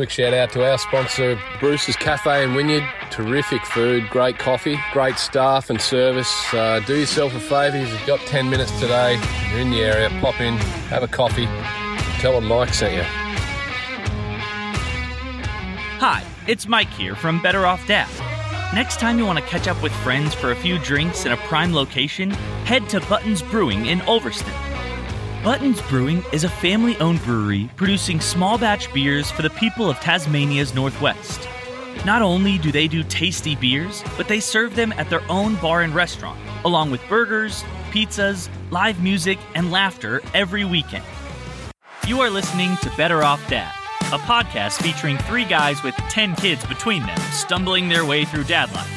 Quick shout out to our sponsor, Bruce's Cafe and Wynyard. Terrific food, great coffee, great staff and service. Uh, do yourself a favour if you've got 10 minutes today, you're in the area, pop in, have a coffee, tell them Mike sent you. Hi, it's Mike here from Better Off Dad. Next time you want to catch up with friends for a few drinks in a prime location, head to Buttons Brewing in Ulverstone. Buttons Brewing is a family owned brewery producing small batch beers for the people of Tasmania's Northwest. Not only do they do tasty beers, but they serve them at their own bar and restaurant, along with burgers, pizzas, live music, and laughter every weekend. You are listening to Better Off Dad, a podcast featuring three guys with 10 kids between them stumbling their way through dad life.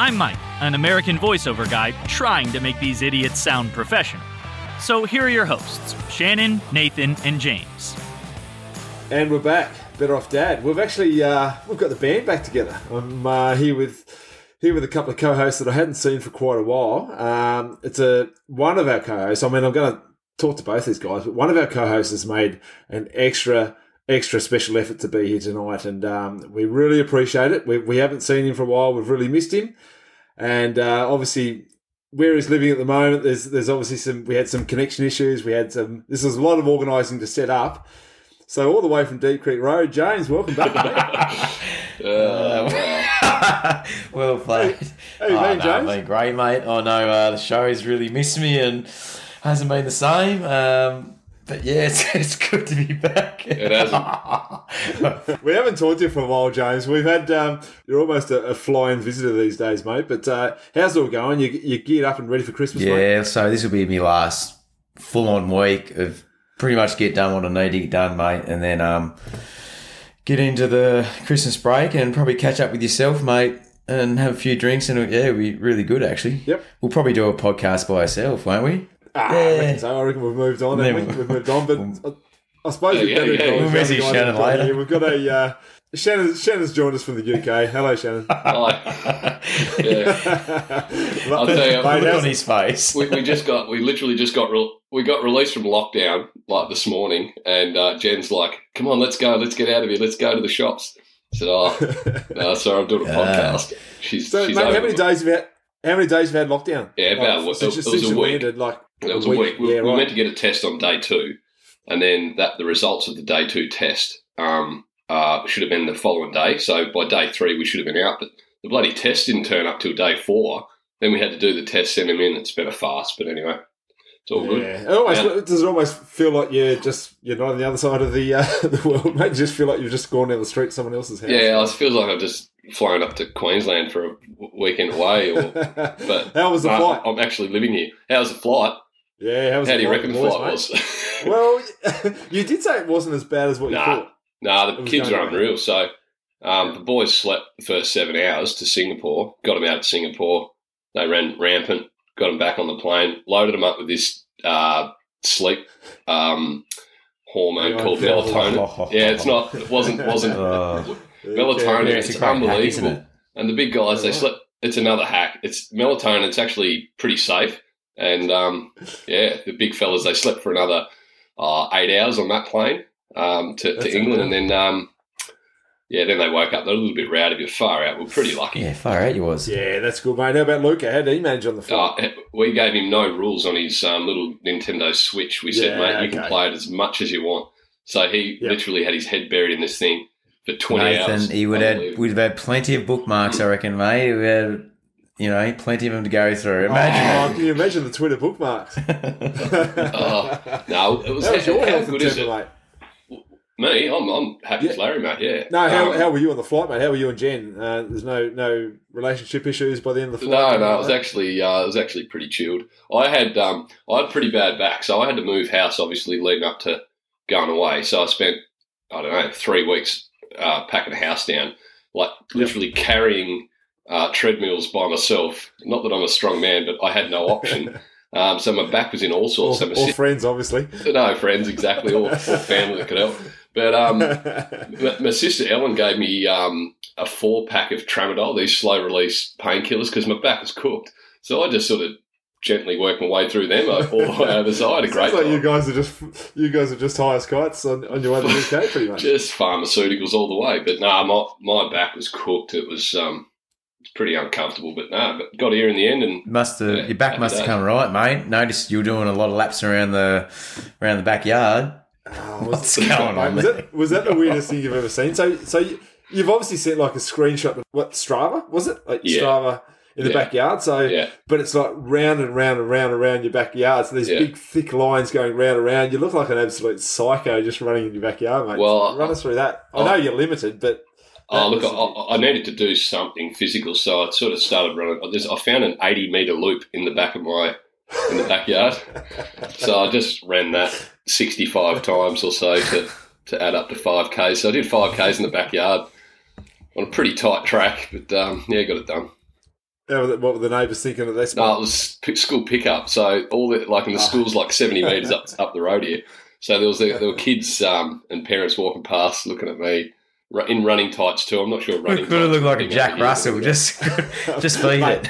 I'm Mike, an American voiceover guy trying to make these idiots sound professional. So here are your hosts Shannon, Nathan, and James. And we're back. Better off, Dad. We've actually uh, we've got the band back together. I'm uh, here with here with a couple of co-hosts that I hadn't seen for quite a while. Um, it's a one of our co-hosts. I mean, I'm going to talk to both these guys, but one of our co-hosts has made an extra extra special effort to be here tonight, and um, we really appreciate it. We, we haven't seen him for a while. We've really missed him, and uh, obviously where he's living at the moment, there's there's obviously some we had some connection issues. We had some. This was a lot of organising to set up. So all the way from Deep Creek Road, James, welcome back. Uh, well played. How you oh, been, no, James? been great, mate. I know uh, the show's really missed me and hasn't been the same. Um, but yeah, it's, it's good to be back. It hasn't. we haven't talked to you for a while, James. We've had um, you're almost a, a flying visitor these days, mate. But uh, how's it all going? You you geared up and ready for Christmas, mate? yeah, so this will be my last full on week of pretty much get done what I need to get done, mate, and then um, get into the Christmas break and probably catch up with yourself, mate. And have a few drinks, and yeah, it'll be really good actually. Yep. We'll probably do a podcast by ourselves, won't we? Ah, I reckon so. I reckon we've moved on. Then haven't we? we- We've moved on, but I, I suppose we Yeah, better yeah, acknowledge we'll the message other guys Shannon we've got later. We've got a uh, Shannon. Shannon's joined us from the UK. Hello, Shannon. Hi. yeah. I'll tell you, Look on his face. we, we just got we literally just got re- we got released from lockdown like this morning, and uh, Jen's like, "Come on, let's go, let's get out of here, let's go to the shops." I said, "Oh, no, sorry, I'm doing a podcast." She's so, she's mate, how many days have you had? How many days have you had lockdown? Yeah, about- Like, it since, was since a week. landed, like It was a week. We, Yeah, we right. were meant to get a test on day two, and then that the results of the day two test um, uh, should have been the following day. So by day three, we should have been out. But the bloody test didn't turn up till day four. Then we had to do the test, send them in. It's been a fast, but anyway, it's all good. Yeah. It almost, Yeah. Does it almost feel like you're just you're not on the other side of the uh, the world, mate? You just feel like you've just gone down the street to someone else's house. Yeah, it feels like I've just flown up to Queensland for a weekend away. Or, but how was the no, flight? I'm actually living here. How's the flight? Yeah, how was How do you reckon the flight mate? was? Well, you did say it wasn't as bad as what you thought. Nah, the kids are unreal. So um, the boys slept the first seven hours to Singapore, got them out to Singapore. They ran rampant, got them back on the plane, loaded them up with this uh, sleep um, hormone on, called melatonin. Yeah, it's not. It wasn't. Wasn't Oh, melatonin. yeah, it's, it's hack, unbelievable. isn't it? And the big guys, they slept. It's another hack. It's melatonin. It's actually pretty safe. And um, yeah, the big fellas, they slept for another uh, eight hours on that plane um, to, to England, unreal. and then um, yeah, then they woke up. They're a little bit rowdy, but far out. We're pretty lucky. Yeah, far out you was. Yeah, that's good, mate. How about Luca? How did he manage on the flight? Uh, we gave him no rules on his um, little Nintendo Switch. We said, Yeah, mate, you can play it as much as you want. So he Yep. literally had his head buried in this thing for 20 hours. Nathan, he would have Unbelievable. would have had plenty of bookmarks, I reckon, mate. We had, you know, plenty of them to go through. Oh, Imagine can you imagine the Twitter bookmarks? Oh, no, it was, How was your how health good is it? mate? Me, I'm, I'm happy as Yeah. Larry, mate. Yeah. No, how, Um, how were you on the flight, mate? How were you and Jen? Uh, there's no no relationship issues by the end of the flight. no, no, it was Like actually uh, it was actually pretty chilled. I had um, I had pretty bad back, so I had to move house obviously leading up to going away. So I spent I don't know three weeks uh, packing the house down, like literally carrying uh, treadmills by myself. Not that I'm a strong man, but I had no option. um, so my back was in all sorts. so Or, sis- friends, obviously. no friends exactly, or, or family that could help. But um, my, my sister Ellen gave me um, a four pack of tramadol, these slow release painkillers, because my back was cooked. So I just sort of gently work my way through them all the way over. So I had a great like time. you guys are just you guys are just high as kites on, on your way to the UK, pretty much. Just pharmaceuticals all the way. But no, my my back was cooked. It was um, it's pretty uncomfortable. But no, but got here in the end, and Must have Yeah, your back must have come right, mate. Noticed you were doing a lot of laps around the around the backyard. Oh, was, What's going on was, that, was that the weirdest thing you've ever seen? So, so you, you've obviously sent like a screenshot of what Strava was it? Like Yeah. Strava in the Yeah. backyard. So, yeah, but it's like round and round and round and round your backyard. So there's Yeah. big thick lines going round and round. You look like an absolute psycho just running in your backyard, mate. Well, run us through that. I I- know you're limited, but Oh, look, I, I needed to do something physical, so I sort of started running. I found an 80 meter loop in the back of my in the backyard, so I just ran that 65 times or so to, to add up to 5k. So I did 5ks in the backyard on a pretty tight track, but um, yeah, got it done. What were the neighbours thinking of this? No, it was school pickup, so all the like in the Ah. school's like 70 meters up up the road here. So there was there were kids um, and parents walking past, looking at me in running tights too. I'm not sure running. It could have tights looked like a being Jack over here, Russell. Just just feed it.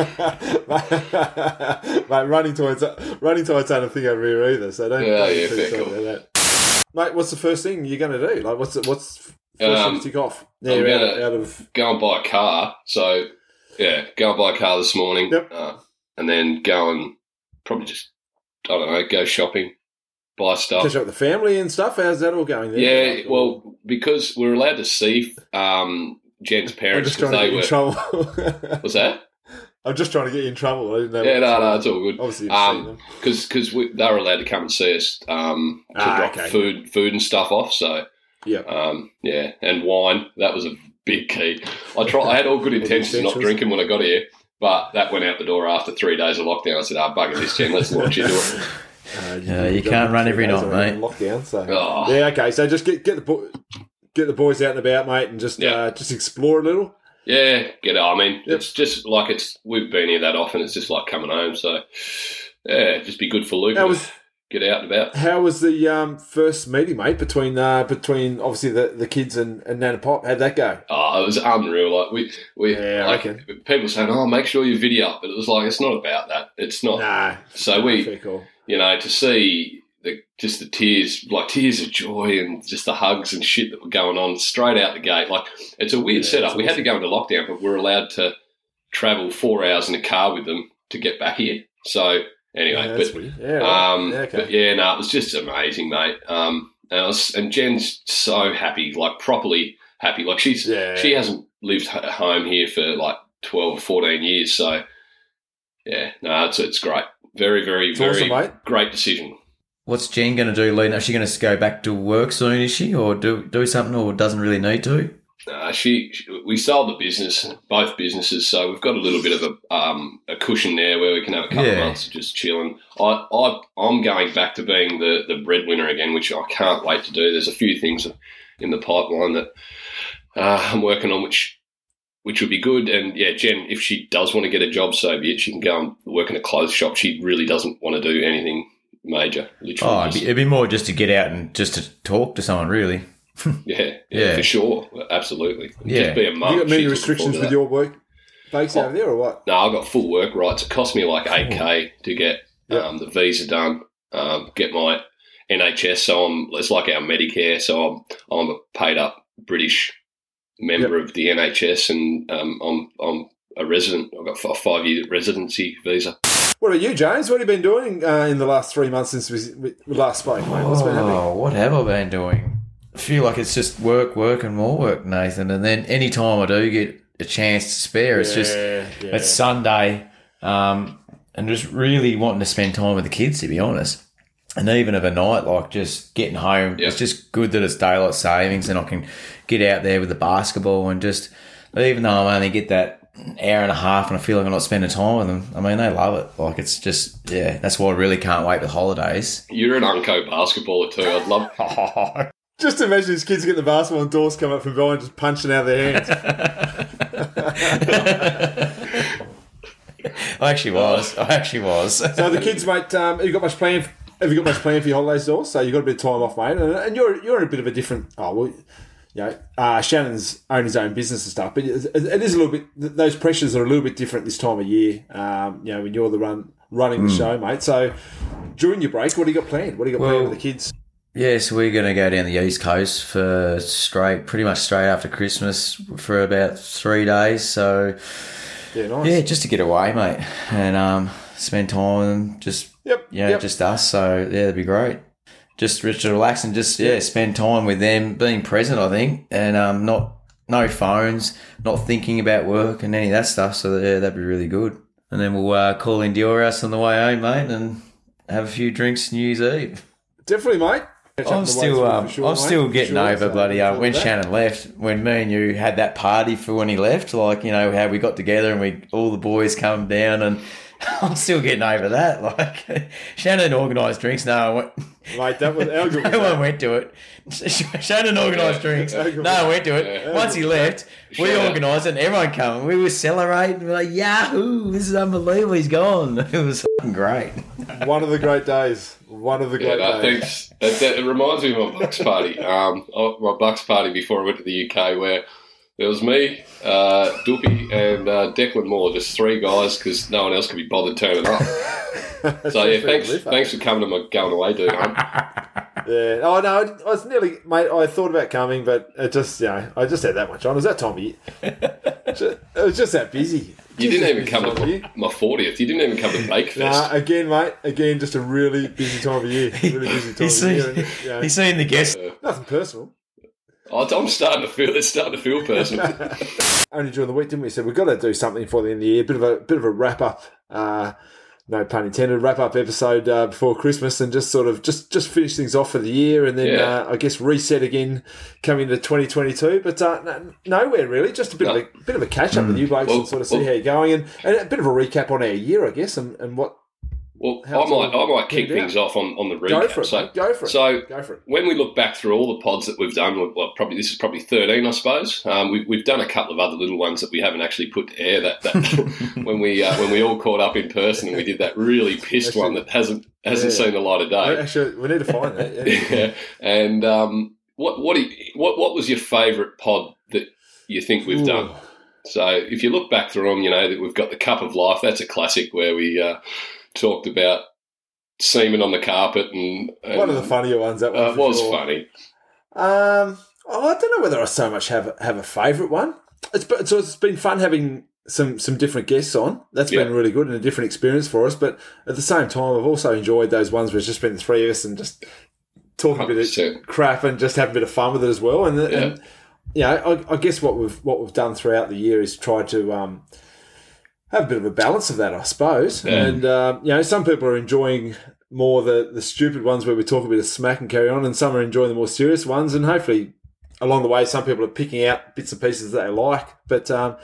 mate, running towards running towards ain't a thing over here either. So don't. Yeah, yeah, fair excited call. about that. Mate, what's the first thing you're going to do? Like, what's the, what's first Um, thing to tick off? Yeah, I'm you're out, gonna- out of go and buy a car. So yeah, go and buy a car this morning. Yep. Uh, and then go and probably just I don't know, go shopping, buy stuff. catch up with the family and stuff. How's that all going? There? Yeah, well, because we're allowed to see um, Jen's I'm parents just trying because to they get you in were. trouble. Was that? I'm just trying to get you in trouble. I didn't. Yeah, no, no, it's all good. Obviously, you've Um, because because they were allowed to come and see us um, to Ah, drop okay. food food and stuff off. So Yep. um, yeah, and wine that was a big key. I try. I had all good intentions of not drinking when I got here, but that went out the door after three days of lockdown. I said, "Ah, bugger this, Jen. Let's watch you do it." Uh, Yeah, you can't run every night, mate. Lockdown. So Oh. yeah, okay. So just get get the bo- get the boys out and about, mate, and just Yeah. uh, just explore a little. Yeah, get it. I mean, Yep. it's just like it's we've been here that often. It's just like coming home. So yeah, just be good for Luke. How was get out and about. how was the um, first meeting, mate? Between uh, between obviously the, the kids and, and Nana Pop. How'd that go? Oh, it was unreal. Like we, we, Yeah, like reckon. people saying, "Oh, make sure you video," up," but it was like it's not about that. It's not. Nah. So we, fair call. You know, to see the just the tears, like tears of joy, and just the hugs and shit that were going on straight out the gate. Like it's a weird Yeah, setup. We had to go into lockdown, but we're allowed to travel four hours in a car with them to get back here. So anyway, Yeah, but weird. Yeah, right. um, yeah, okay. but yeah, no, it was just amazing, mate. Um, and, I was, and Jen's so happy, like properly happy. Like she's Yeah. she hasn't lived at home here for like 12 or 14 years. So yeah, no, it's, it's great. Very, very, It's very awesome, mate. great decision. What's Jen going to do, Lee? Is she going to go back to work soon? Is she, or do do something, or doesn't really need to? Uh, she, she, we sold the business, both businesses, so we've got a little bit of a um, a cushion there where we can have a couple Yeah. of months of just chilling. I, I I'm going back to being the the breadwinner again, which I can't wait to do. There's a few things in the pipeline that uh, I'm working on, which which would be good. And yeah, Jen, if she does want to get a job, so be it. She can go and work in a clothes shop. She really doesn't want to do anything major. Literally, Oh, it'd be, it'd be more just to get out and just to talk to someone, really. yeah, yeah, Yeah. for sure, absolutely. Yeah. Just be a mum. you got many she's restrictions with your work folks Oh. over there, or what? No, I've got full work rights. It cost me like eight k to get Yep. um, the visa done, um, get my NHS. So I'm it's like our Medicare. So I'm I'm a paid up British member of the NHS, and um, I'm I'm a resident. I've got a five year residency visa. What about you, James? What have you been doing uh, in the last three months since we, we last spoke, mate? What's been happening? Oh, what have I been doing? I feel like it's just work, work, and more work, Nathan. And then any time I do get a chance to spare, it's just Yeah, yeah. it's Sunday, um, and just really wanting to spend time with the kids, to be honest. And even of a night, like just getting home, Yeah. it's just good that it's daylight savings and I can get out there with the basketball and just, even though I only get that hour and a half and I feel like I'm not spending time with them, I mean, they love it. Like it's just, yeah, that's why I really can't wait with holidays. You're an unco basketballer too. I'd love. Just imagine these kids get the basketball and doors come up from behind, just punching out of their hands. I actually was. I actually was. so the kids, mate, um, have you got much plan? Have you got much plan for your holidays, Dawes? So you've got a bit of time off, mate, and, and you're you're in a bit of a different. Oh well, you know, uh, Shannon's owned his own business and stuff, but it, it is a little bit. Those pressures are a little bit different this time of year. Um, you know, when you're the run running the show, mate. So during your break, what do you got planned? What do you got planned Well- with the kids? Yeah, so we're going to go down the east coast for straight, pretty much straight after Christmas for about three days. So Yeah, nice. yeah, just to get away, mate, and um, spend time just Yep. yeah, yep. just us. So yeah, that'd be great. Just just relax and just yeah, spend time with them, being present. I think, and um, not no phones, not thinking about work and any of that stuff. So yeah, that'd be really good. And then we'll uh, call in Dior House on the way home, mate, and have a few drinks New Year's Eve. Definitely, mate. Catch I'm on the way still, um, sure, I'm mate, still getting sure. over So, bloody uh, when that. Shannon left. When me and you had that party for when he left, like you know how we got together and we all the boys come down, and I'm still getting over that. Like Shannon organised drinks. No, I went, Mate, that was how good was no one went to it. Shannon organised drinks. How No good one was went to it. Yeah. Once he left, we organised it, and everyone came. We were celebrating. We were like, Yahoo! This is unbelievable. He's gone. It was fucking great. One of the great days. One of the great no, days. thanks. It, it reminds me of my Bucks party. Um, oh, my Bucks party before I went to the UK, where there was me, uh, Duppy, and uh, Declan Moore, just three guys because no one else could be bothered turning up. So yeah, thanks, thanks for coming to my going away, dude. Hunt. Yeah. Oh no, I was nearly, mate. I thought about coming, but it just, you know, I just had that much on. It was that time of year. Ju- it was just that busy. You Just didn't even come time to my fortieth. You didn't even come to Bakefest. Nah, again, mate. Again, just a really busy time of year. Really busy time He's of year. seen, And, you know, he's seen the guest. nothing personal. Oh, I'm starting to feel. It's starting to feel personal. Only during the week, didn't we? So we've got to do something for the end of the year. Bit of a bit of a wrap up. Uh, no pun intended. Wrap up episode uh, before Christmas, and just sort of just just finish things off for the year, and then Yeah. uh, I guess reset again coming to 2022. But uh, no, nowhere really. Just a bit No. of a bit of a catch up with you blokes Well- and sort of see how you're going, and, and a bit of a recap on our year, I guess, and, and what Well, How's I might, I might kick things off on, on the recap. go for it. so. Go for it. so go for it. when we look back through all the pods that we've done, well, probably this is probably thirteen, I suppose. Um, we've, we've done a couple of other little ones that we haven't actually put to air. That, that when we uh, when we all caught up in person and we did that really pissed one that hasn't hasn't Yeah. seen the light of day. Actually, we need to find that. Yeah. yeah. And um, what what you- what what was your favourite pod that you think we've Ooh. done? So if you look back through them, you know that we've got the Cup of Life. That's a classic where we uh, talked about semen on the carpet and, and One of the funnier ones. That uh, was sure. funny. Um, oh, I don't know whether I so much have have a favourite one. It's but so it's been fun having some some different guests on. That's been really good and a different experience for us. But at the same time, I've also enjoyed those ones where it's just been the three of us and just talking a bit of crap and just having a bit of fun with it as well. And, and yeah, I, I guess what we've what we've done throughout the year is try to um, have a bit of a balance of that, I suppose. Yeah. And um, you know, some people are enjoying more the the stupid ones where we talk a bit of smack and carry on, and some are enjoying the more serious ones. And hopefully, along the way, some people are picking out bits and pieces that they like. But um,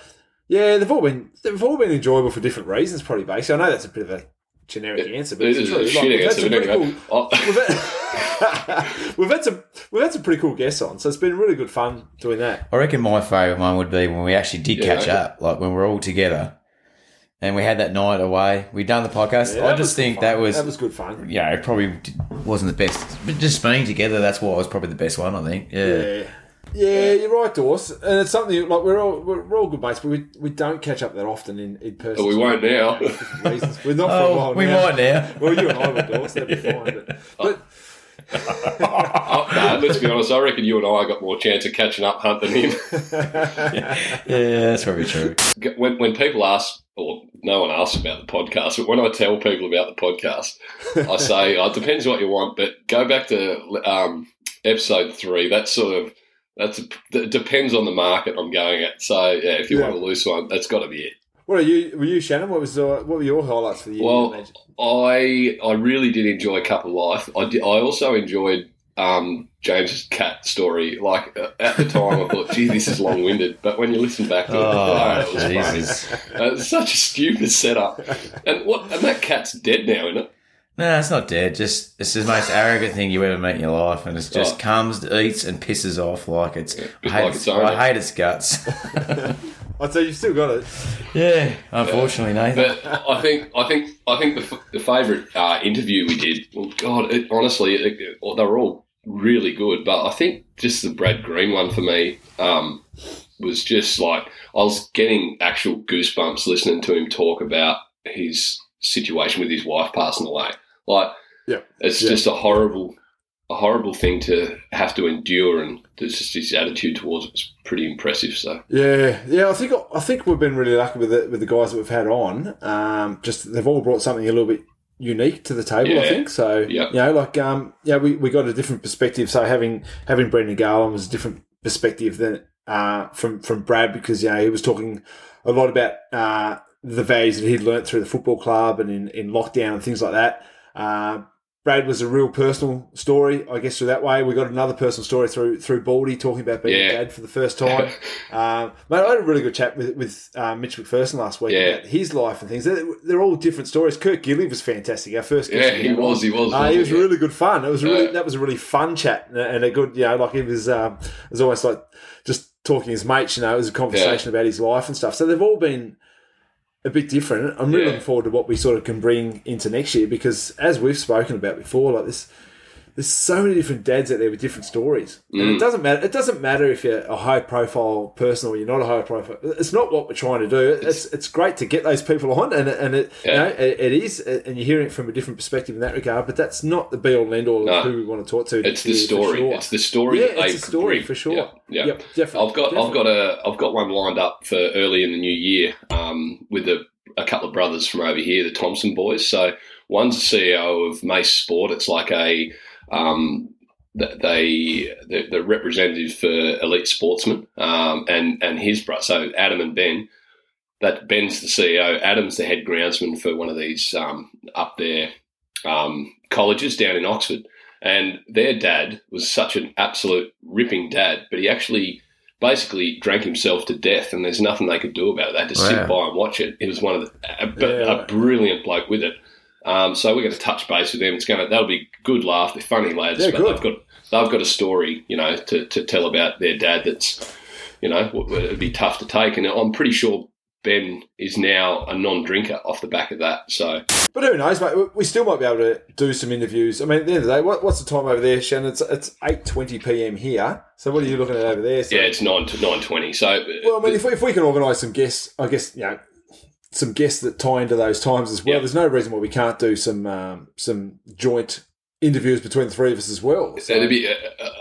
yeah, they've all been they've all been enjoyable for different reasons. Probably basically, I know that's a bit of a generic answer, but It it's is true. a Like, shit we've had answer, some but pretty cool- Oh, we've had, we've had some we've had some pretty cool guests on, so it's been really good fun doing that. I reckon my favourite one would be when we actually did Yeah, catch okay. up, like when we're all together, and we had that night away. We'd done the podcast. Yeah, I just think that was, that was good fun. yeah, it probably wasn't the best, but just being together, that's what was probably the best one. I think. Yeah. Yeah. Yeah, you're right, Dawes. And it's something like we're all we're, we're all good mates, but we, we don't catch up that often in, in person. but we won't now. For reasons. We're not for a Oh, while we now. might now. Well, you and I will, Dawes. That'd be fine. But, but Oh, no, let's be honest. I reckon you and I got more chance of catching up Hunt than him. Yeah, that's probably true. When when people ask, or no one asks about the podcast, but when I tell people about the podcast, I say oh, it depends what you want, but go back to um, episode three. That's sort of that's it depends on the market I'm going at. So yeah, if you Yeah. want a loose one, that's got to be it. what are you? Were you Shannon? What was uh, what were your highlights for the year? Well. I I really did enjoy Cup of Life. I did, I also enjoyed um, James's cat story. Like uh, at the time, I thought, "Gee, this is long winded," but when you listen back to it, oh, it was funny. Uh, it's such a stupid setup. And what? And that cat's dead now, isn't it? No, it's not dead. Just it's the most arrogant thing you ever meet in your life, and it just Oh. comes, eats, and pisses off like it's. just I, hate like its, its. I hate its guts. I'd say you've still got it. yeah, unfortunately, Nathan. But I think I think I think the, f- the favourite uh, interview we did. Well, God, it, honestly, it, it- they were all really good. But I think just the Brad Green one for me um, was just like I was getting actual goosebumps listening to him talk about his situation with his wife passing away. Like, Yeah. it's Yeah. just a horrible, a horrible thing to have to endure, and there's just his attitude towards it was pretty impressive. So Yeah, yeah. I think I think we've been really lucky with the, with the guys that we've had on. Um, just they've all brought something a little bit unique to the table. I think so. Yeah. You know, like um, yeah, we, we got a different perspective. So having having Brendan Garland was a different perspective than uh, from from Brad because you know he was talking a lot about uh, the values that he'd learnt through the football club and in, in lockdown and things like that. Uh, Brad was a real personal story, I guess, through that way. We got another personal story through through Baldy talking about being Yeah. a dad for the first time. um, mate, I had a really good chat with with uh, Mitch McPherson last week Yeah. about his life and things. They're, they're all different stories. Kurt Gidley was fantastic. Our first guest yeah, he was, he was, Uh, he was really good fun. It was really Yeah. that was a really fun chat and a- good, you know, like it was. Um, it was almost like just talking as mates. You know, it was a conversation about his life and stuff. So they've all been a bit different. I'm really Yeah. looking forward to what we sort of can bring into next year because, as we've spoken about before, like this. There's so many different dads out there with different stories, and Mm. it doesn't matter. It doesn't matter if you're a high profile person or you're not a high profile. It's not what we're trying to do. It's it's great to get those people on, and and it you know it, it is, and you're hearing it from a different perspective in that regard. But that's not the be all and end all No. of who we want to talk to. It's the story. sure. It's the story Yeah, it's a story bring. for sure. Yeah, yeah. Yep, definitely. I've got I've got a I've got one lined up for early in the new year um, with a, a couple of brothers from over here, the Thompson boys. So one's a CEO of Mace Sport. It's like a um, th- they the, the representative for elite sportsmen um, and and his brother. So Adam and Ben. That Ben's the CEO. Adam's the head groundsman for one of these um, up there um, colleges down in Oxford. And their dad was such an absolute ripping dad, but he actually basically drank himself to death, and there's nothing they could do about it. They had to sit by and watch it. He was one of the a, Yeah. a brilliant bloke with it. Um, so we're going to touch base with them. It's going to that'll be good laugh. They're funny lads, Yeah, but good. they've got they've got a story, you know, to, to tell about their dad. That's you know it'd be tough to take, and I'm pretty sure Ben is now a non-drinker off the back of that. So But who knows, mate? We- still might be able to do some interviews. I mean, at the end of the day, what, what's the time over there, Shannon? It's it's eight twenty p.m. here. So what are you looking at over there? So, yeah, it's nine to nine twenty. So Well, I mean, if we, if we can organise some guests, I guess you know some guests that tie into those times as well. Yeah. There's no reason why we can't do some um, some joint interviews between the three of us as well. So- It'd be. Uh,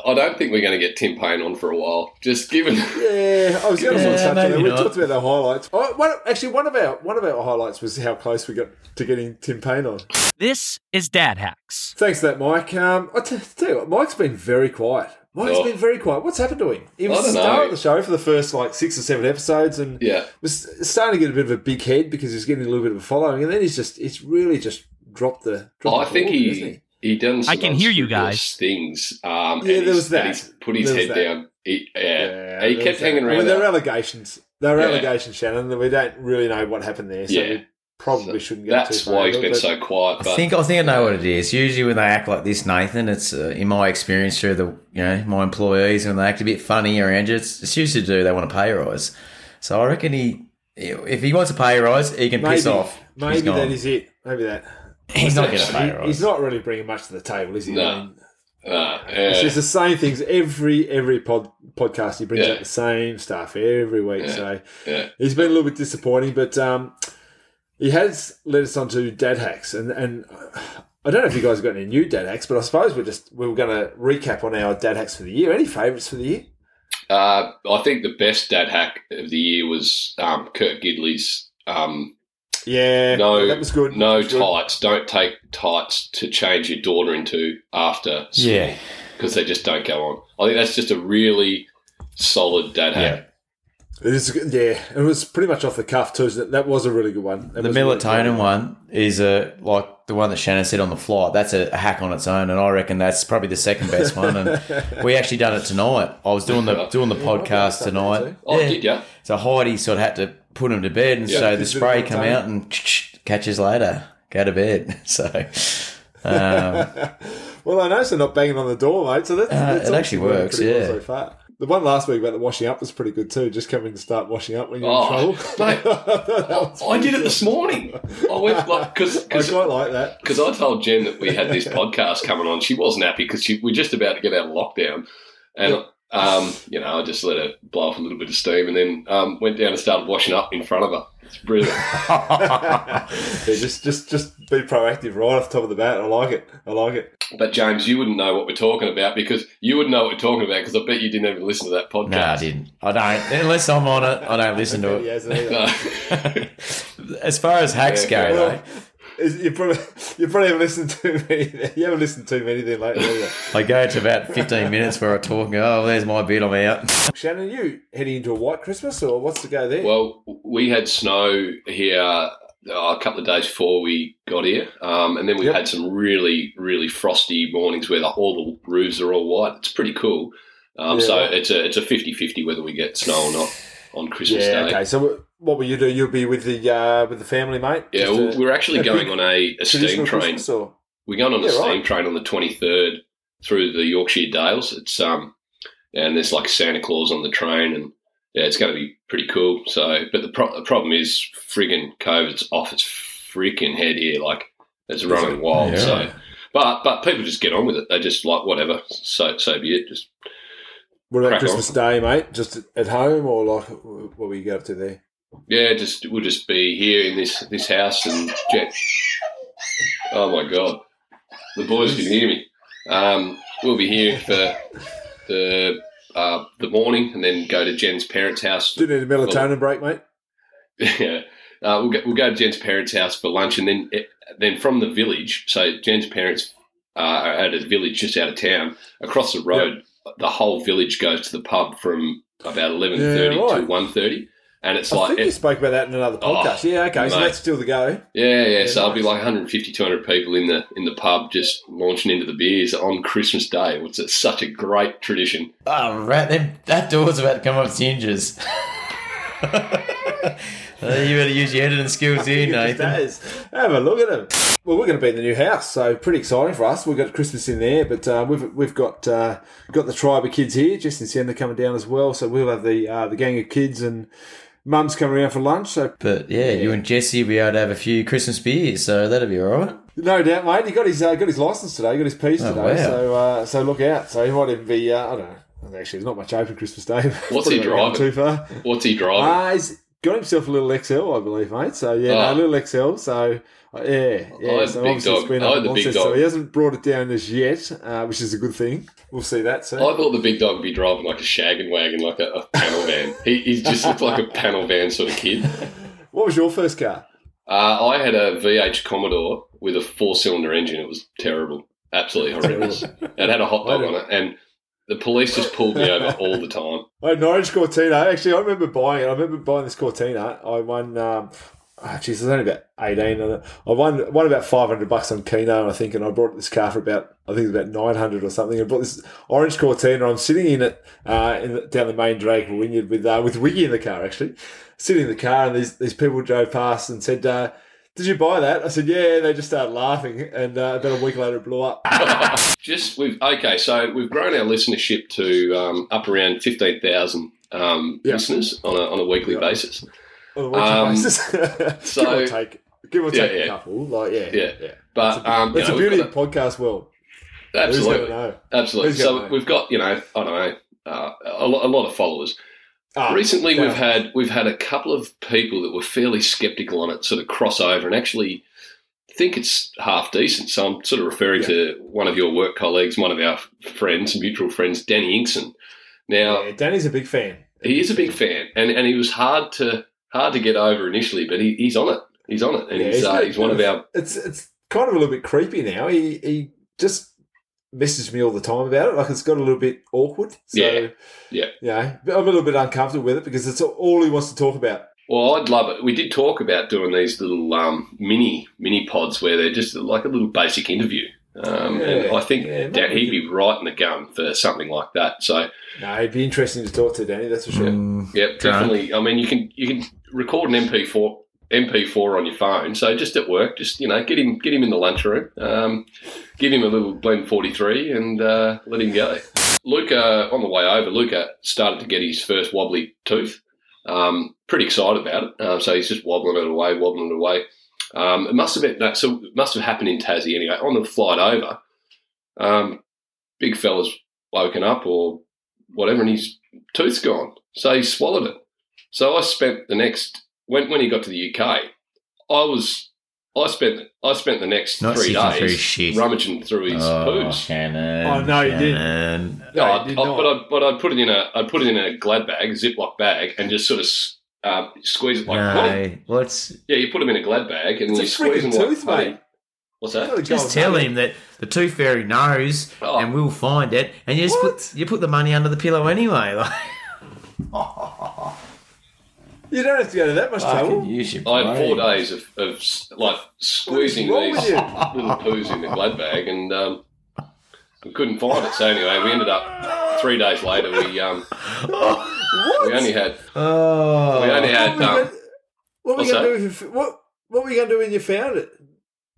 I don't think we're going to get Tim Paine on for a while. Just given. Yeah, I was going to Yeah, touch on that. We not. talked about the highlights. Oh, one, actually, one of our one of our highlights was how close we got to getting Tim Paine on. This is Dad Hacks. Thanks for that, Mike. Um, I t- tell you what, Mike's been very quiet. Mike's Oh. been very quiet. What's happened to him? He was the star know. of the show for the first like six or seven episodes, and Yeah. was starting to get a bit of a big head because he's getting a little bit of a following, and then he's just he's really just dropped the. Dropped I the think ball, he, hasn't he done. Some I can hear you guys. Things. Um, Yeah, there was that. he's put his head that. down. He, yeah, Yeah, he there kept was that. hanging I around. mean, there are allegations. There are Yeah. allegations, Shannon, that we don't really know what happened there. So Yeah. We probably shouldn't go That's too far why he's been so quiet. I think I think I know what it is. Usually when they act like this, Nathan, it's uh, in my experience through the you know my employees when they act a bit funny around you. It's, it's usually to do they want a pay rise. So I reckon he, if he wants a pay rise, he can Maybe, piss off. maybe He's gone. that is it. Maybe that. He's not getting a pay rise. he's not really bringing much to the table, is he? No. I mean, uh, It's just the same things every every pod, podcast. He brings Yeah. out the same stuff every week. Yeah. So Yeah. he's been a little bit disappointing, but um, he has led us on to dad hacks, and and I don't know if you guys have got any new dad hacks, but I suppose we're just we were going to recap on our dad hacks for the year. Any favourites for the year? Uh, I think the best dad hack of the year was um, Kurt Gidley's. Um, Yeah, no, that was good. No That was good. tights. Don't take tights to change your daughter into after yeah, because they just don't go on. I think that's just a really solid dad hack. yeah. Hack. It is, yeah, it was pretty much off the cuff too. So that, that was a really good one. That The was a really melatonin one is a like the one that Shannon said on the flight. That's a, a hack on its own, and I reckon that's probably the second best one. And we actually done it tonight. I was doing the doing the podcast I've done that tonight. Oh, Yeah. did ya? So Heidi sort of had to put him to bed, and Yeah. so the spray come melatonin. out and catches later. Go to bed. So um, Well, I know they're not banging on the door, mate. So that's, Uh, that's it actually working works, pretty well yeah. So far. The one last week about the washing up was pretty good too. Just coming to start washing up when you're Oh, in trouble. mate, was I did it this morning. I went like because I quite like that. because I told Jen that we had this podcast coming on. She wasn't happy because we're just about to get out of lockdown, and um, you know, I just let her blow off a little bit of steam, and then um, went down and started washing up in front of her. It's brilliant. Yeah, just, just, just be proactive right off the top of the bat. I like it. I like it. But James, you wouldn't know what we're talking about because you wouldn't know what we're talking about because I bet you didn't even listen to that podcast. No, I didn't. I don't. Unless I'm on it, I don't listen to it. hasn't either. No. As far as hacks Yeah, go, though, you probably you probably haven't listened to me. You haven't listened to many then lately. Either. I go to about 15 minutes where I talk and go, oh, there's my bit, I'm out. Shannon, you heading into a white Christmas or what's the go there? Well, we had snow here uh, a couple of days before we got here, um, and then we Yep. had some really, really frosty mornings where the, all the roofs are all white. It's pretty cool. Um, Yeah, so it's a it's a 50-50 whether we get snow or not on Christmas yeah. Day. Okay. So what will you do? You'll be with the uh, with the family, mate. Yeah, Just a we're actually going on a, a steam train. Or We're going on a steam right. train on the twenty third through the Yorkshire Dales. It's um, and there's like Santa Claus on the train, and yeah, it's going to be pretty cool. So, but the, pro- the problem is frigging COVID's off its freaking head here. Like it's running wild. Yeah. So, but but people just get on with it. They just like whatever. So so be it. Just what about Crack on. Christmas Day, mate? Just at home or like what will you go up to there? Yeah, just we'll just be here in this this house and Jen. Oh my god, the boys can hear me. Um, we'll be here for the uh, the morning and then go to Jen's parents' house. Do you need a melatonin break, mate? yeah, uh, we'll go, we'll go to Jen's parents' house for lunch and then then from the village. So Jen's parents uh, are at a village just out of town. Across the road, the whole village goes to the pub from about eleven thirty Yeah, right. to one thirty, and it's I like think you spoke about that in another Oh, podcast. yeah, okay, so that's still the go. Yeah, yeah. Yeah, so I'll be like 150, 200 people in the in the pub just launching into the beers on Christmas Day. It's, it's such a great tradition. Oh, right. them, that door's about to come up hinges. Uh, you better use your editing skills here, Nathan. these days. Have a look at them. Well, we're going to be in the new house, so pretty exciting for us. We've got Christmas in there, but uh, we've we've got uh, got the tribe of kids here. Jess and Sienna coming down as well, so we'll have the uh, the gang of kids and mums coming around for lunch. So But yeah, you and Jesse will be able to have a few Christmas beers, so that'll be all right. no doubt, mate. He got his uh, got his license today. he Got his P's Oh, today. wow. So uh, so look out. So he might even be. Uh, I don't know. Actually, there's not much open Christmas Day. What's he Probably not driving? Too far. What's he driving? He's got himself a little XL, I believe, mate. So yeah, Oh. no, a little XL. So uh, yeah, yeah. So obviously dog. it's been up had the in big Launceston, So he hasn't brought it down as yet, uh, which is a good thing. We'll see that soon. I thought the big dog would be driving like a shaggin' wagon, like a, a panel van. He, he just looked like a panel van sort of kid. What was your first car? Uh, I had a VH Commodore with a four cylinder engine. It was terrible, absolutely horrendous. it had a hot dog on it, and the police just pulled me over all the time. I had an orange Cortina. Actually, I remember buying it. I remember buying this Cortina. I won. Um, oh, geez, I was only about eighteen. I won won about five hundred bucks on Keno, I think, and I bought this car for about I think it was about nine hundred or something. I bought this orange Cortina. I'm sitting in it uh, in the, down the main drag Wynyard with uh, with Wiggy in the car actually, sitting in the car, and these these people drove past and said. Uh, did you buy that? I said, yeah. They just started laughing, and uh, about a week later, it blew up. just we've okay, so we've grown our listenership to um, up around fifteen thousand um, Yeah. listeners on a, on a weekly Yeah. basis. on a weekly Um, basis. so- give or take, give or Yeah, take a couple. Like, yeah, Yeah. yeah. But It's um, a, it's you a know, beauty of podcast world. absolutely, absolutely. So know? we've got you know I don't know uh, a, lot, a lot of followers. Ah, Recently, we've had we've had a couple of people that were fairly sceptical on it, sort of cross over and actually think it's half decent. So I'm sort of referring Yeah. to one of your work colleagues, one of our friends, mutual friends, Danny Inkson. Now yeah, Danny's a big fan. he is a big fan, and, and he was hard to hard to get over initially, but he, he's on it. He's on it, and Yeah, he's he's uh, he's one of our It's it's kind of a little bit creepy now. He he just messages me all the time about it. Like it's got a little bit awkward. So, Yeah. Yeah. yeah. I'm a little bit uncomfortable with it because it's all he wants to talk about. Well, I'd love it. We did talk about doing these little um, mini mini pods where they're just like a little basic interview. Um, and I think yeah, Dan, he'd be right in the gun for something like that. So, No, it'd be interesting to talk to Danny. That's for sure. Mm, yeah, definitely. I mean, you can you can record an MP4 MP4 on your phone. So just at work, just you know, get him get him in the lunchroom, um, give him a little blend forty three, and uh, let him go. Luca on the way over, Luca started to get his first wobbly tooth. Um, pretty excited about it. Uh, so he's just wobbling it away, wobbling it away. Um, it must have been that. So it must have happened in Tassie anyway. On the flight over, um, big fella's woken up or whatever, and his tooth's gone. So he swallowed it. So I spent the next when when he got to the UK, I was I spent I spent the next Not three sifting through days shit. rummaging through his Oh, poos. Shannon. Oh, no, you didn't. No, I, you did I- but I but I put it in a I put it in a glad bag, Ziploc bag, and just sort of um, squeeze it like no, what's yeah. You put them in a glad bag and It's you squeeze them freaking like mate. What's that? a just tell nugget. him that the tooth fairy knows Oh. and we'll find it, and you just What? put you put the money under the pillow anyway. Like, You don't have to go to that much trouble. you should I had four pray. days of, of like squeezing wrong with these you? little poos in the glad bag, and um, we couldn't find it. So anyway, we ended up three days later. We um, What? we only had Oh, we only had um, what were you what's going to do? If you, what What were you going to do when you found it?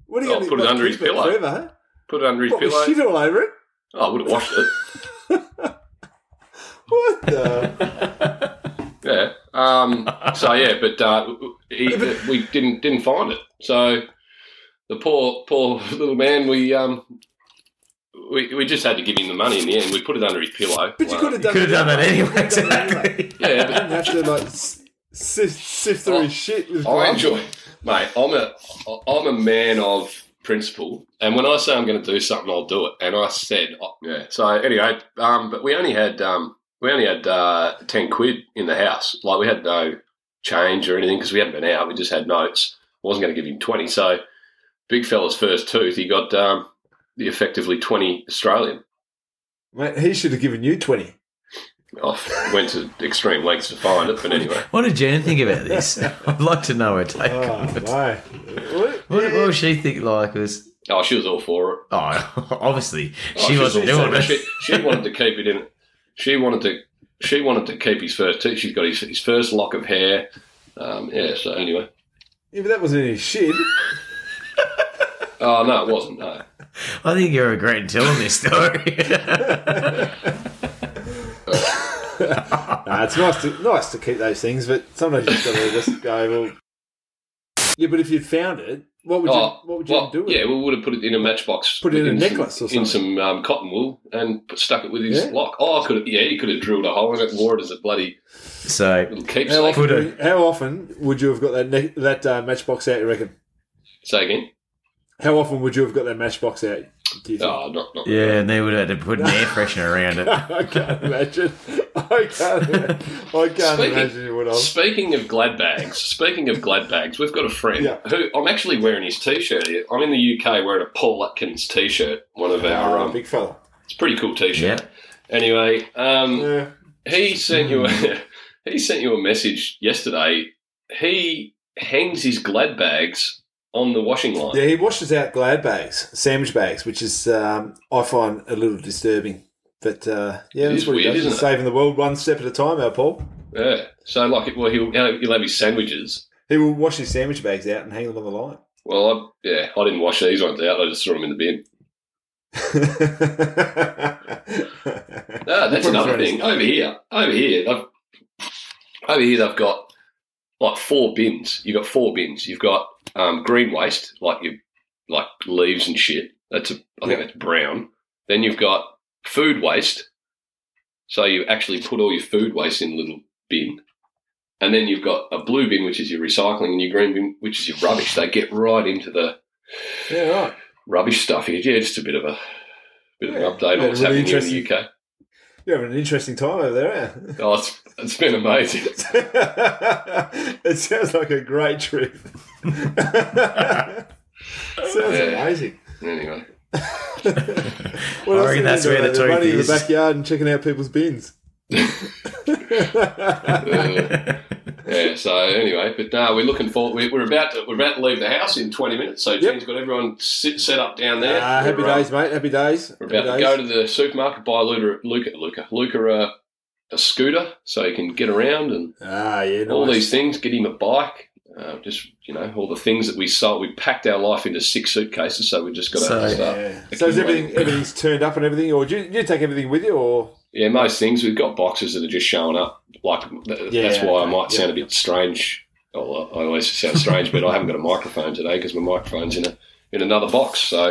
What are you Oh, going to put it under his pillow. Forever, huh? put it under his What, with pillow. shit all over it? Oh, I would have washed it. What the? Yeah. Um, so yeah, but uh, he, we didn't didn't find it. So the poor poor little man, we um, we, we just had to give him the money in the end. We put it under his pillow. But you could have done, could have done that anyway. You done that anyway. Exactly. Yeah, You didn't have to like sift, sift through Oh, his shit. With I gloves. enjoy, mate. I'm a I'm a man of principle, and when I say I'm going to do something, I'll do it. And I said, oh, yeah. So anyway, um, but we only had um, we only had uh, ten quid in the house. Like we had no change or anything because we hadn't been out. We just had notes. I wasn't going to give him twenty. So big fella's first tooth, he got um, the effectively twenty Australian. Mate, he should have given you twenty. I went to extreme lengths to find it, but anyway. What did Jan think about this? I'd like to know her take Oh on it. no! What? What, Yeah. what was she think like? Was Oh, she was all for it. oh, obviously Oh, she was wasn't all doing for it. She, she wanted to keep it in. She wanted to. She wanted to keep his first teeth. She's got his, his first lock of hair. Um, yeah. So anyway. Yeah, but that wasn't any shit. Oh no, it wasn't. No. I think you're a regretting telling this story. nah, it's nice to nice to keep those things, but sometimes you just got to just go. Well, yeah, but if you'd found it, what would you Oh, what would you well, do with yeah, it? we would have put it in a matchbox. Put it in a some- necklace or in some um, cotton wool and put, stuck it with his Yeah. lock. Oh, I could have. Yeah, he could have drilled a hole in it and wore it as a bloody so little How often, would- how often would you have got that ne- that uh, matchbox out? You reckon? Say again. How often would you have got that matchbox out? Do you think? Oh, not not. yeah, and they would have had to put an air freshener around it. I can't imagine. I can't. I can't Speaking- imagine you would have. Speaking of glad bags, speaking of glad bags, we've got a friend Yeah. who I'm actually wearing his t-shirt here. I'm in the UK wearing a Paul Atkins t-shirt, one of our Oh, um, big fella. it's a pretty cool t-shirt. Yeah. Anyway, um, Yeah. he sent you a he sent you a message yesterday. He hangs his glad bags on the washing line. Yeah, he washes out glad bags, sandwich bags, which is um, I find a little disturbing. But uh, yeah, It that's what he weird, does. He's it? saving the world one step at a time, our Paul. Yeah. So like, well, he'll he'll have his sandwiches. He will wash his sandwich bags out and hang them on the line. Well, I, yeah, I didn't wash these ones out. I just threw them in the bin. Ah, that's another thing. Over here, over here, they've, over here they've got like four bins. You've got four bins. You've got um, green waste, like you like leaves and shit. That's a, I think Yeah. that's brown. Then you've got food waste. So you actually put all your food waste in a little bin. And then you've got a blue bin, which is your recycling, and your green bin, which is your rubbish. They get right into the Yeah, right. rubbish stuff. Here. Yeah, just a bit of a bit of an update on what's really happening in the. UK. You're having an interesting time over there, you? Oh, it's, it's been amazing. it sounds like a great trip. sounds Yeah. amazing. Anyway, What I reckon that's doing where the over there? truth in the backyard and checking out people's bins. yeah. So anyway, but no, we're looking forward. We're, we're about to we're about to leave the house in twenty minutes. So Jen's got everyone sit, set up down there. Ah, happy We're, um, days, mate. Happy days. We're Happy about to days. go to the supermarket buy Luca Luca Luca Luca a, a scooter so he can get around and Ah, yeah, nice. all these things. Get him a bike. Uh, just you know all the things that we sold. We packed our life into six suitcases, so we just got to So- start. Yeah. So is everything everything's turned up and everything, or do you, do you take everything with you, or yeah, most things we've got boxes that are just showing up. Like Yeah, that's why I okay, might sound a bit strange. Well, I always sound strange, but I haven't got a microphone today because my microphone's in a in another box. So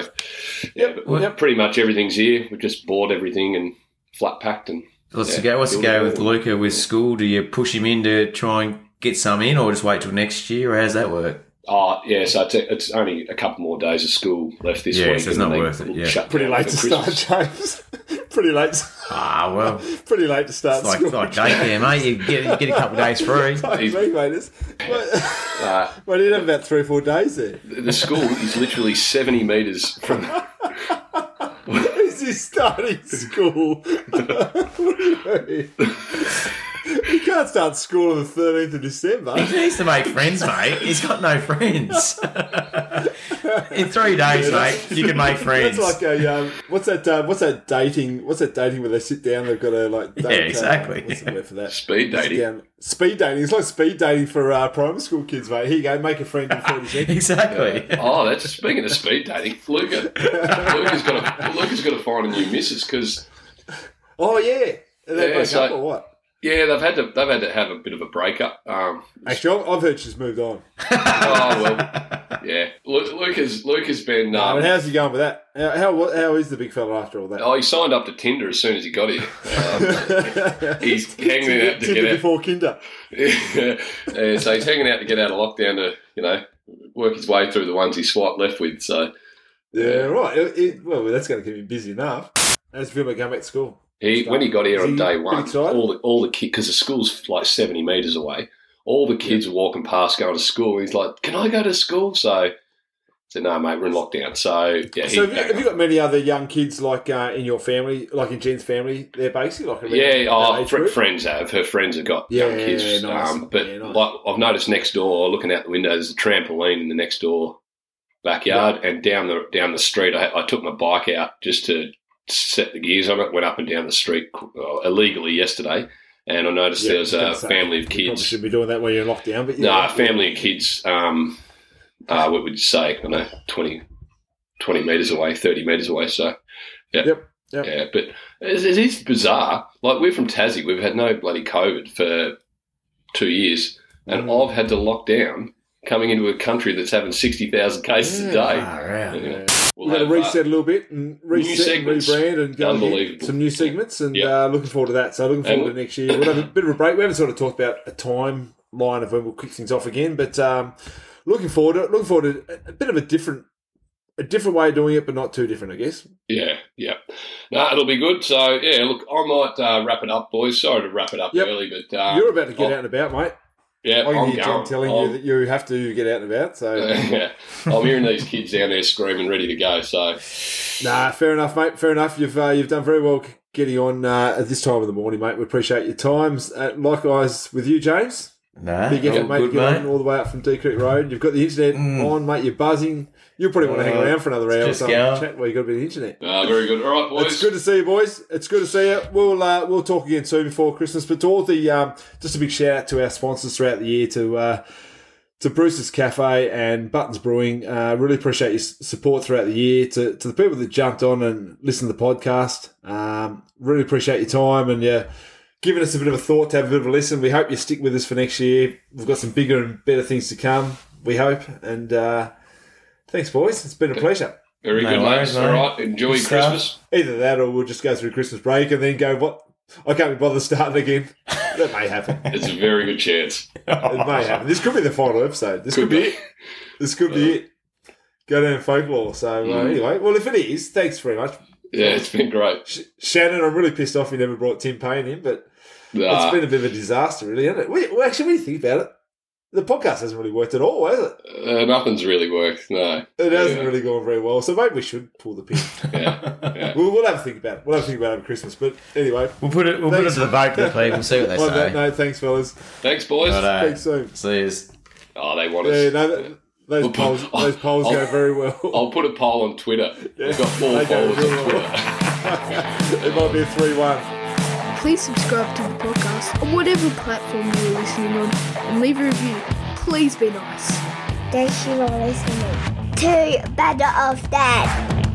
yeah, Yep, yep. pretty much everything's here. We've just bought everything and flat packed and What's Yeah, the go? What's the go with. Luca with school? Do you push him in to try and get some in, or just wait till next year? Or how's that work? Oh yeah, so it's, it's only a couple more days of school left this Yeah, week. so it's not worth it, yeah. shut Pretty late for to start, James. pretty late. Ah, well, Pretty late to start it's like, school. like daycare, mate. You get, you get a couple of days free. Like me, mate. It's- But, Uh, but you have about three or four days there. the school is literally seventy meters from. Is he starting school? what do you mean? You can't start school on the 13th of December. He needs to make friends, mate. He's got no friends. In three days, mate, you can make friends. That's like a um, what's that? Uh, what's that dating? What's that dating where they sit down? They've got to like date, Yeah, exactly. Uh, what's the word for that? Speed dating. Speed dating. It's like speed dating for uh, primary school kids, mate. Here you go, make a friend in thirty seconds. exactly. Oh, that's speaking of speed dating. Luca, Luca's got to Luca's got to find a new missus because Oh yeah, they Yeah, break so- up or what? Yeah, they've had to they've had to have a bit of a breakup. Um, Actually, I've- I've heard she's moved on. oh well, yeah. Luke Luca's Luca's been. Uh, Um, but how's he going with that? How, how how is the big fella after all that? oh, he signed up to Tinder as soon as he got here. Um, he's hanging Tinder- out to Tinder get out. before Kinder. yeah, so he's hanging out to get out of lockdown to you know work his way through the ones he swiped left with. So Yeah, right. It, it- well, that's going to keep him busy enough. How's it feel about going back to school? He when he got here on he day one, all the all the kids because the school's like seventy meters away. All the kids were walking past going to school. He's like, "Can I go to school?" So I said, "No, mate, we're in lockdown." So yeah, So have you, have you got many other young kids like uh, in your family, like in Jen's family? They're basically like Yeah, oh, fr- friends have. Her friends have got Yeah, young kids. nice. Um, but Yeah, nice. like I've noticed next door, looking out the window, there's a trampoline in the next door backyard, and down the down the street, I, I took my bike out just to set the gears on it. Went up and down the street uh, illegally yesterday, and I noticed Yeah, there was a say, family of kids. you shouldn't be doing that when you're in lockdown, but No, a family of kids. Um, uh, what would you say? I don't know 20, 20 meters away, thirty meters away. So, yeah, Yep, yep. yeah. But it, it is bizarre. Like we're from Tassie, we've had no bloody COVID for two years, and Mm. I've had to lock down coming into a country that's having sixty thousand cases Yeah. a day. Far out. Yeah. We're We'll going to uh, reset a little bit and reset and rebrand and go Unbelievable. some new segments and uh, looking forward to that. So looking forward And- to next year. We'll have a bit of a break. We haven't sort of talked about a timeline of when we'll kick things off again, but um, looking forward to looking forward to a, a bit of a different a different way of doing it, but not too different, I guess. Yeah, yeah. No, it'll be good. So yeah, look, I might uh, wrap it up, boys. Sorry to wrap it up Yep. early, but uh, You're about to get oh, out and about, mate. Yeah, I can I'm going. telling I'm- you that you have to get out and about. So yeah, I'm hearing these kids down there screaming, ready to go. So Nah, fair enough, mate. Fair enough. You've uh, you've done very well getting on uh, at this time of the morning, mate. We appreciate your times. Uh, likewise with you, James. Nah, Big effort, all mate. good, Get mate. on all the way up from Deep Creek Road. You've got the internet Mm. on, mate. You're buzzing. You'll probably want to hang Uh, around for another hour or just something. go. Chat while you got a bit of internet. uh, very good. All right, boys. It's good to see you, boys. It's good to see you. We'll uh, we'll talk again soon before Christmas. But to all the um, just a big shout out to our sponsors throughout the year to uh, to Bruce's Cafe and Buttons Brewing. Uh, really appreciate your support throughout the year. To to the people that jumped on and listened to the podcast, um, really appreciate your time and yeah. Giving us a bit of a thought to have a bit of a listen. We hope you stick with us for next year. We've got some bigger and better things to come. We hope. And uh, thanks, boys. It's been a pleasure. Very No good, worries, mates. mate. All right, enjoy Good stuff. Christmas. Either that or we'll just go through Christmas break and then go, what? I can't be bothered starting again. That may happen. It's a very good chance. It may happen. This could be the final episode. This could, be it. This could be it. Go down folklore. So, uh, Mm. anyway, well, if it is, thanks very much. Yeah, it's been great. Sh- Shannon, I'm really pissed off you never brought Tim Paine in, but Nah, it's been a bit of a disaster, really, hasn't it? We, well, actually, when you think about it, the podcast hasn't really worked at all, has it? uh, nothing's really worked. No. It hasn't Yeah. really gone very well. So maybe we should pull the pin. Yeah, yeah. we'll, we'll have a think about it. We'll have a think about it over Christmas. But anyway, We'll put it. We'll put it to the vote to the people. See what they on that say. note, thanks, fellas. Thanks, boys. Righto. Thanks soon. See yous. Oh, they want Yeah, us. no, that, those Well, polls, I'll- those polls go I'll- very well. I'll put a poll on Twitter. We've got four They go followers real on. Twitter. it might be a three-one. Please subscribe to the podcast on whatever platform you're listening on and leave a review. Please be nice. Thank you for listening to Better Off Dad.